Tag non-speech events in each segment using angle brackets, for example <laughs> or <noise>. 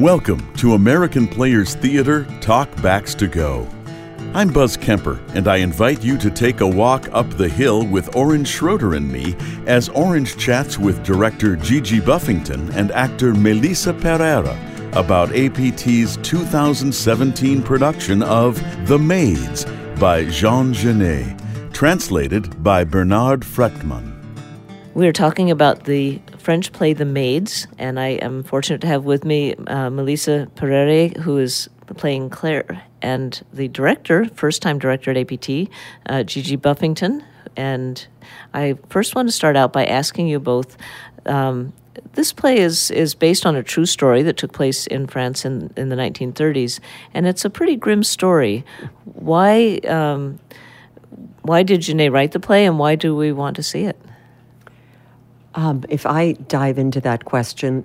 Welcome to American Players Theater Talkbacks to Go. I'm Buzz Kemper, and I invite you to take a walk up the hill with Orange Schroeder and me as Orange chats with director Gigi Buffington and actor Melissa Pereira about APT's 2017 production of The Maids by Jean Genet, translated by Bernard Frechtman. We're talking about the French play The Maids, and I am fortunate to have with me uh, Melissa Pereira, who is playing Claire, and the director, first time director at APT, uh, Gigi Buffington. And I first want to start out by asking you both. Um, this play is, is based on a true story that took place in France in, in the 1930s, and it's a pretty grim story. Why, um, why did Genet write the play, and why do we want to see it? Um, if I dive into that question,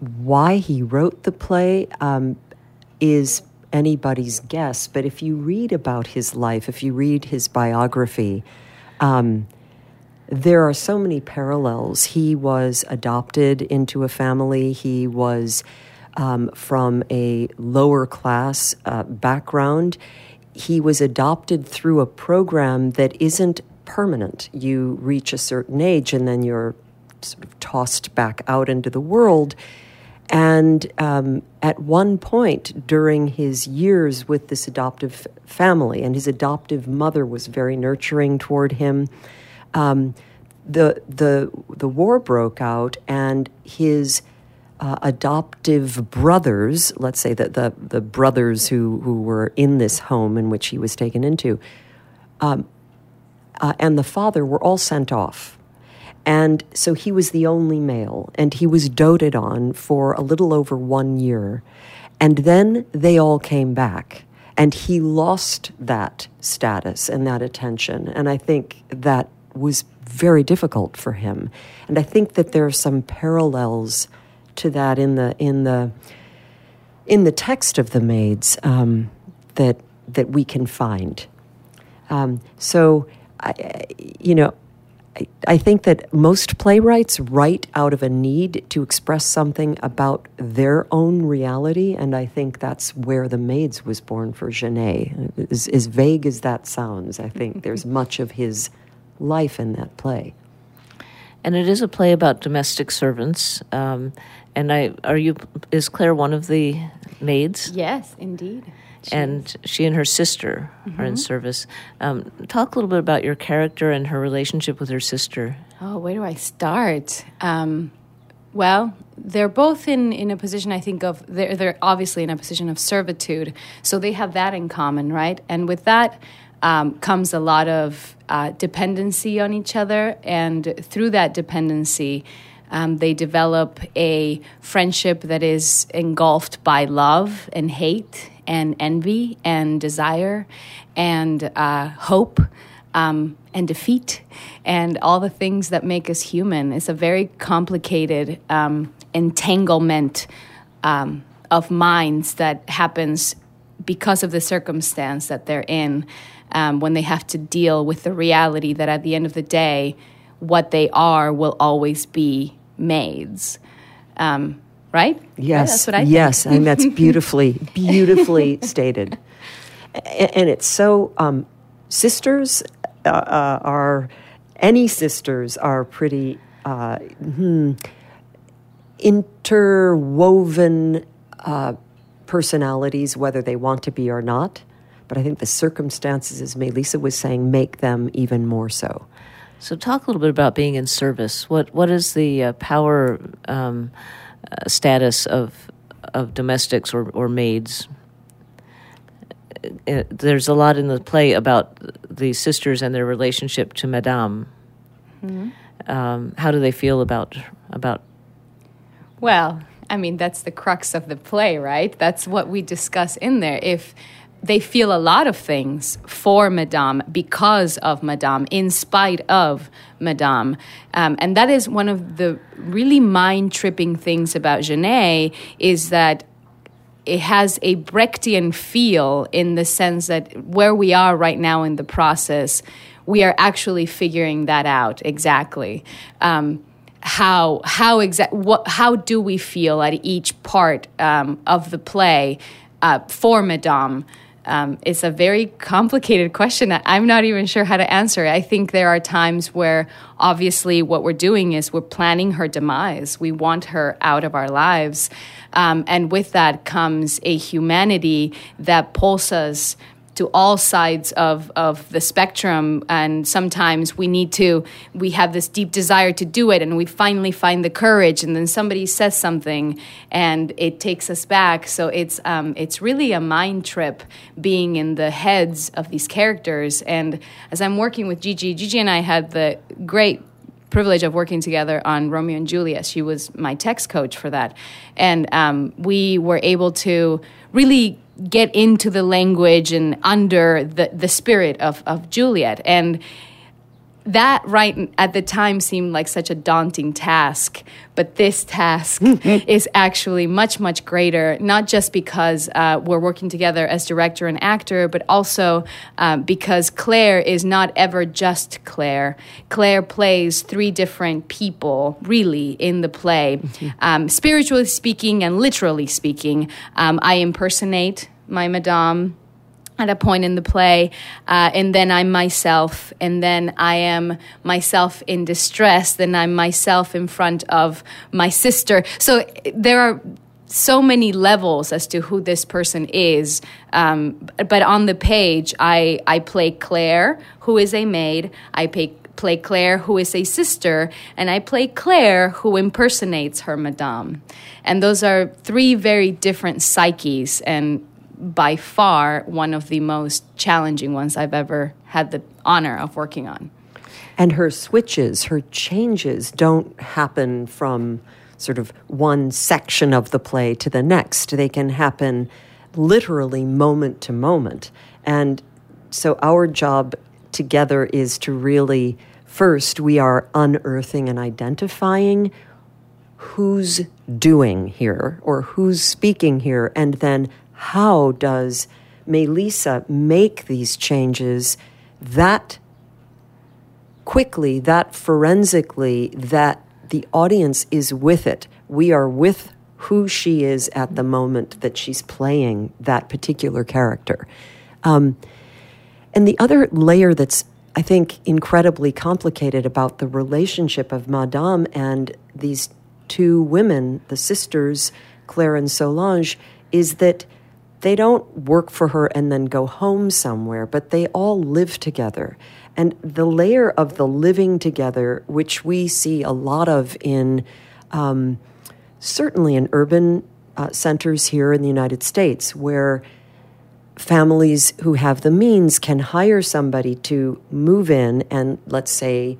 why he wrote the play um, is anybody's guess. But if you read about his life, if you read his biography, um, there are so many parallels. He was adopted into a family, he was um, from a lower class uh, background. He was adopted through a program that isn't permanent. You reach a certain age and then you're sort of tossed back out into the world. And um, at one point during his years with this adoptive family, and his adoptive mother was very nurturing toward him, um, the, the, the war broke out, and his uh, adoptive brothers, let's say that the, the brothers who, who were in this home in which he was taken into, um, uh, and the father were all sent off and so he was the only male, and he was doted on for a little over one year. And then they all came back, and he lost that status and that attention. And I think that was very difficult for him. And I think that there are some parallels to that in the in the in the text of the maids um, that that we can find. Um, so, I, you know, I think that most playwrights write out of a need to express something about their own reality, and I think that's where The Maids was born for Genet. As, as vague as that sounds, I think <laughs> there's much of his life in that play. And it is a play about domestic servants. Um, and I are you is Claire one of the maids? Yes, indeed and she and her sister mm-hmm. are in mm-hmm. service. Um, talk a little bit about your character and her relationship with her sister. Oh, where do I start? Um, well, they're both in, in a position, I think, of they're, they're obviously in a position of servitude. So they have that in common, right? And with that um, comes a lot of uh, dependency on each other. And through that dependency, um, they develop a friendship that is engulfed by love and hate and envy and desire and uh, hope um, and defeat and all the things that make us human. It's a very complicated um, entanglement um, of minds that happens because of the circumstance that they're in um, when they have to deal with the reality that at the end of the day, what they are will always be maids. Um, right? Yes, that's what I yes, and that's beautifully, <laughs> beautifully stated. And it's so um, sisters uh, uh, are any sisters are pretty uh, hmm, interwoven uh, personalities, whether they want to be or not. But I think the circumstances, as Melissa was saying, make them even more so. So, talk a little bit about being in service. What what is the uh, power? Um, uh, status of of domestics or, or maids. Uh, there's a lot in the play about the sisters and their relationship to Madame. Mm-hmm. Um, how do they feel about about? Well, I mean that's the crux of the play, right? That's what we discuss in there. If they feel a lot of things for Madame because of Madame, in spite of Madame. Um, and that is one of the really mind tripping things about Genet is that it has a Brechtian feel in the sense that where we are right now in the process, we are actually figuring that out exactly. Um, how how exact what how do we feel at each part um, of the play uh, for Madame? Um, it's a very complicated question. I'm not even sure how to answer. I think there are times where obviously what we're doing is we're planning her demise. We want her out of our lives. Um, and with that comes a humanity that pulls us to all sides of, of the spectrum and sometimes we need to we have this deep desire to do it and we finally find the courage and then somebody says something and it takes us back so it's um, it's really a mind trip being in the heads of these characters and as i'm working with gigi gigi and i had the great privilege of working together on Romeo and Juliet. She was my text coach for that. And um, we were able to really get into the language and under the, the spirit of, of Juliet. And that right at the time seemed like such a daunting task but this task <laughs> is actually much much greater not just because uh, we're working together as director and actor but also um, because claire is not ever just claire. Claire plays three different people really in the play. Mm-hmm. um, spiritually speaking and literally speaking um, i impersonate my madame at a point in the play, uh, and then I'm myself, and then I am myself in distress, then I'm myself in front of my sister. So there are so many levels as to who this person is. Um, but on the page, I, I play Claire, who is a maid. I play, play Claire, who is a sister. And I play Claire, who impersonates her madame. And those are three very different psyches. And by far one of the most challenging ones I've ever had the honor of working on. And her switches, her changes don't happen from sort of one section of the play to the next. They can happen literally moment to moment. And so our job together is to really first we are unearthing and identifying who's doing here or who's speaking here and then how does Melissa make these changes that quickly, that forensically, that the audience is with it? We are with who she is at the moment that she's playing that particular character. Um, and the other layer that's, I think, incredibly complicated about the relationship of Madame and these two women, the sisters, Claire and Solange, is that they don't work for her and then go home somewhere, but they all live together. And the layer of the living together, which we see a lot of in um, certainly in urban uh, centers here in the United States, where families who have the means can hire somebody to move in and, let's say,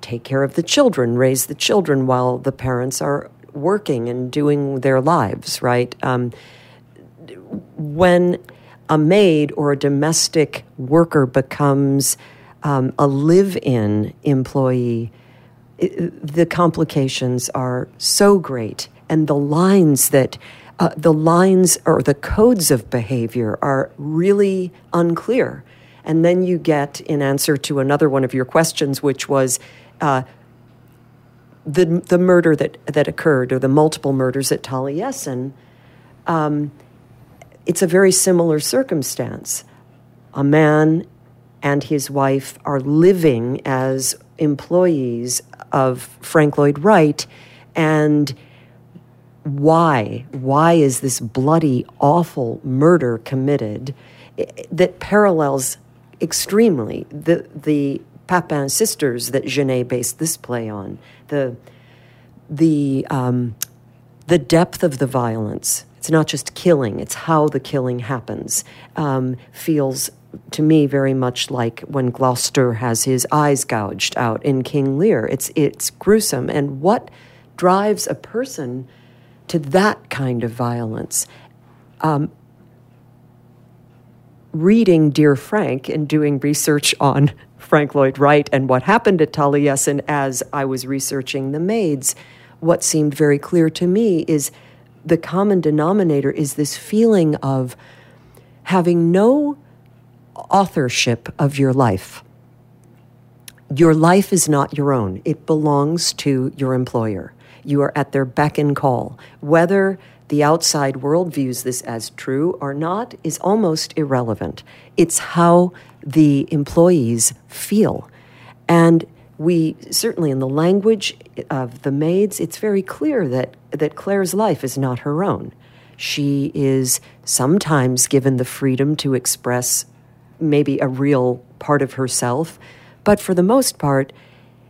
take care of the children, raise the children while the parents are working and doing their lives, right? Um, when a maid or a domestic worker becomes um, a live in employee, it, the complications are so great. And the lines that uh, the lines or the codes of behavior are really unclear. And then you get, in answer to another one of your questions, which was uh, the the murder that that occurred, or the multiple murders at Taliesin. Um, it's a very similar circumstance. A man and his wife are living as employees of Frank Lloyd Wright, and why? Why is this bloody, awful murder committed that parallels extremely the the Papin sisters that Genet based this play on? The the um, the depth of the violence it's not just killing, it's how the killing happens, um, feels to me very much like when Gloucester has his eyes gouged out in King Lear. It's, it's gruesome. And what drives a person to that kind of violence? Um, reading Dear Frank and doing research on <laughs> Frank Lloyd Wright and what happened at Taliesin as I was researching the maids, what seemed very clear to me is the common denominator is this feeling of having no authorship of your life. your life is not your own, it belongs to your employer. You are at their beck and call. Whether the outside world views this as true or not is almost irrelevant. It's how the employees feel. And we certainly in the language of the maids, it's very clear that, that Claire's life is not her own. She is sometimes given the freedom to express maybe a real part of herself, but for the most part,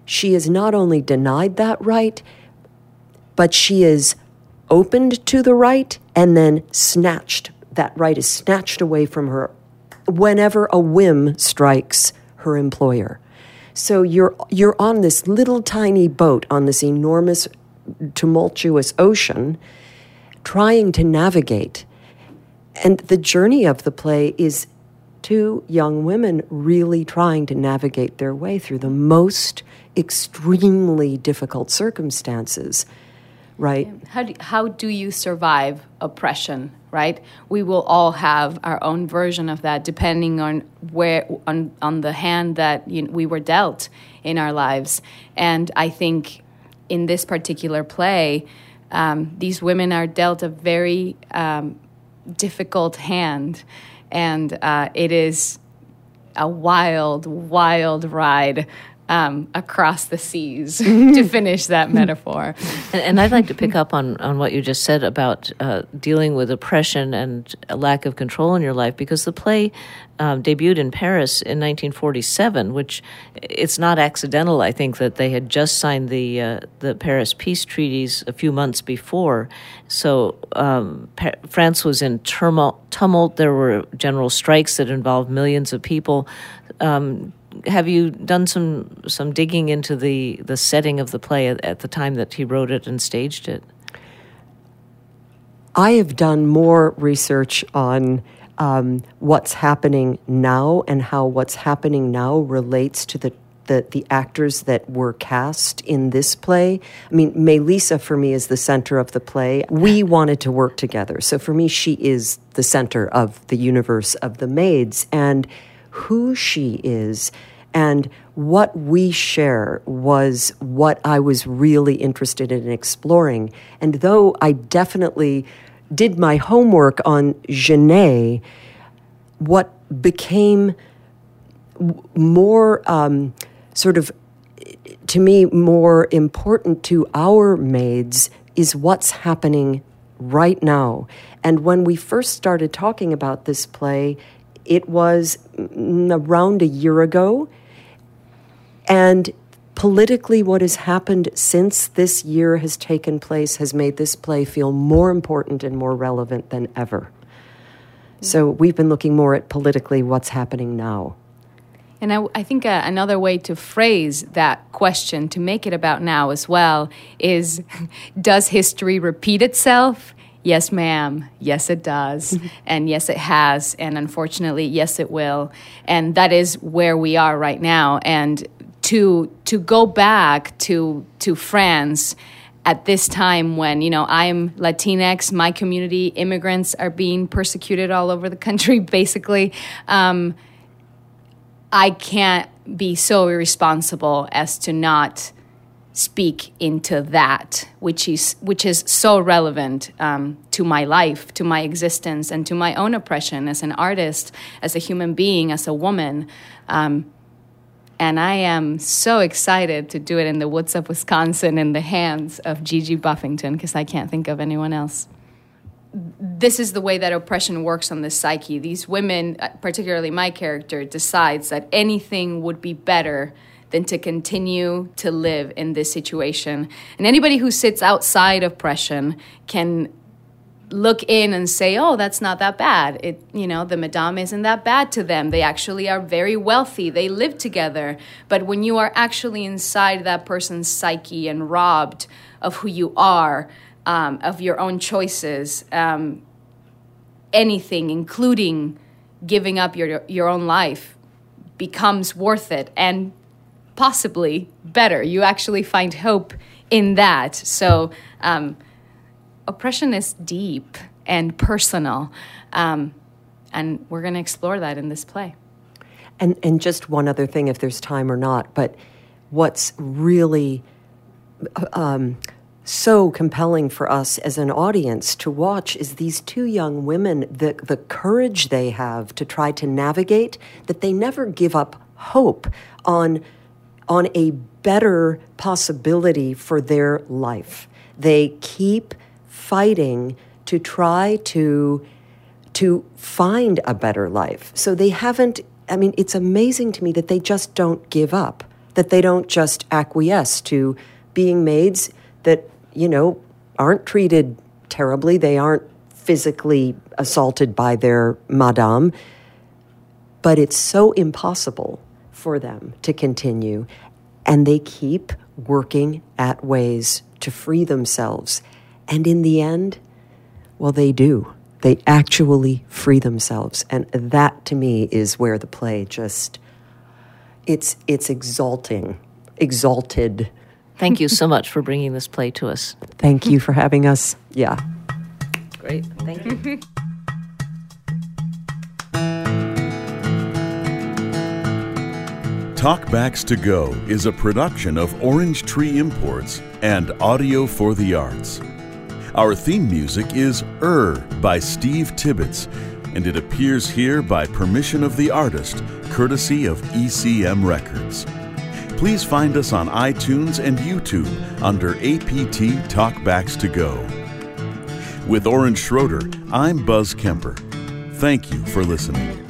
she is not only denied that right, but she is opened to the right and then snatched. That right is snatched away from her whenever a whim strikes her employer. So you're you're on this little tiny boat on this enormous tumultuous ocean trying to navigate. And the journey of the play is two young women really trying to navigate their way through the most extremely difficult circumstances right? How do, how do you survive oppression, right? We will all have our own version of that depending on where on on the hand that you know, we were dealt in our lives. And I think in this particular play, um, these women are dealt a very um, difficult hand, and uh, it is a wild, wild ride um, across the seas <laughs> to finish that metaphor. And, and, I'd like to pick up on, on what you just said about uh, dealing with oppression and a lack of control in your life, because the play um, debuted in Paris in 1947, which it's not accidental, I think, that they had just signed the uh, the Paris peace treaties a few months before. So um, pa- France was in tumult, tumult. There were general strikes that involved millions of people. Have you done some some digging into the the setting of the play at, at the time that he wrote it and staged it? I have done more research on um, what's happening now and how what's happening now relates to the, the, the actors that were cast in this play. I mean, Melissa for me is the center of the play. We wanted to work together. So for me, she is the center of the universe of the maids. And who she is and what we share was what I was really interested in exploring. And though I definitely did my homework on Genet, what became more um, sort of, to me, more important to our maids is what's happening right now. And when we first started talking about this play, it was around a year ago. And politically, what has happened since this year has taken place has made this play feel more important and more relevant than ever. So we've been looking more at politically what's happening now. And I, I think uh, another way to phrase that question, to make it about now as well, is <laughs> Does history repeat itself? Yes, ma'am. Yes, it does. <laughs> and yes, it has. And unfortunately, yes, it will. And that is where we are right now. And to to go back to to France at this time when you know I'm Latinx, my community, immigrants are being persecuted all over the country. <laughs> Basically, um, I can't be so irresponsible as to not speak into that, which is which is so relevant um, to my life, to my existence, and to my own oppression as an artist, as a human being, as a woman. Um, and I am so excited to do it in the woods of Wisconsin in the hands of Gigi Buffington because I can't think of anyone else. This is the way that oppression works on the psyche. These women, uh, particularly my character, decides that anything would be better than to continue to live in this situation. And anybody who sits outside oppression can look in and say, "Oh, that's not that bad." It, you know, the madame isn't that bad to them. They actually are very wealthy. They live together. But when you are actually inside that person's psyche and robbed of who you are, um, of your own choices, um, anything, including giving up your your own life, becomes worth it and possibly better. You actually find hope in that. So, um, oppression is deep and personal. Um, and we're going to explore that in this play. And and just one other thing, if there's time or not, but what's really um, so compelling for us as an audience to watch is these two young women, the, the courage they have to try to navigate, that they never give up hope on, on a better possibility for their life. They keep fighting to try to, to find a better life. So they haven't, I mean, it's amazing to me that they just don't give up, that they don't just acquiesce to being maids that you know, aren't treated terribly. They aren't physically assaulted by their madame. But it's so impossible for them to continue. And they keep working at ways to free themselves. And in the end, well, they do. They actually free themselves. And that to me is where the play just it's it's exalting, exalted Thank you so <laughs> much for bringing this play to us. Thank you for having us. Yeah. Great. Thank you. <laughs> Talkbacks to Go is a production of Orange Tree Imports and Audio for the Arts. Our theme music is Er by Steve Tibbetts, and it appears here by permission of the artist, courtesy of ECM Records. Please find us on iTunes and YouTube under APT Talkbacks to Go. With Orange Schroeder, I'm Buzz Kemper. Thank you for listening.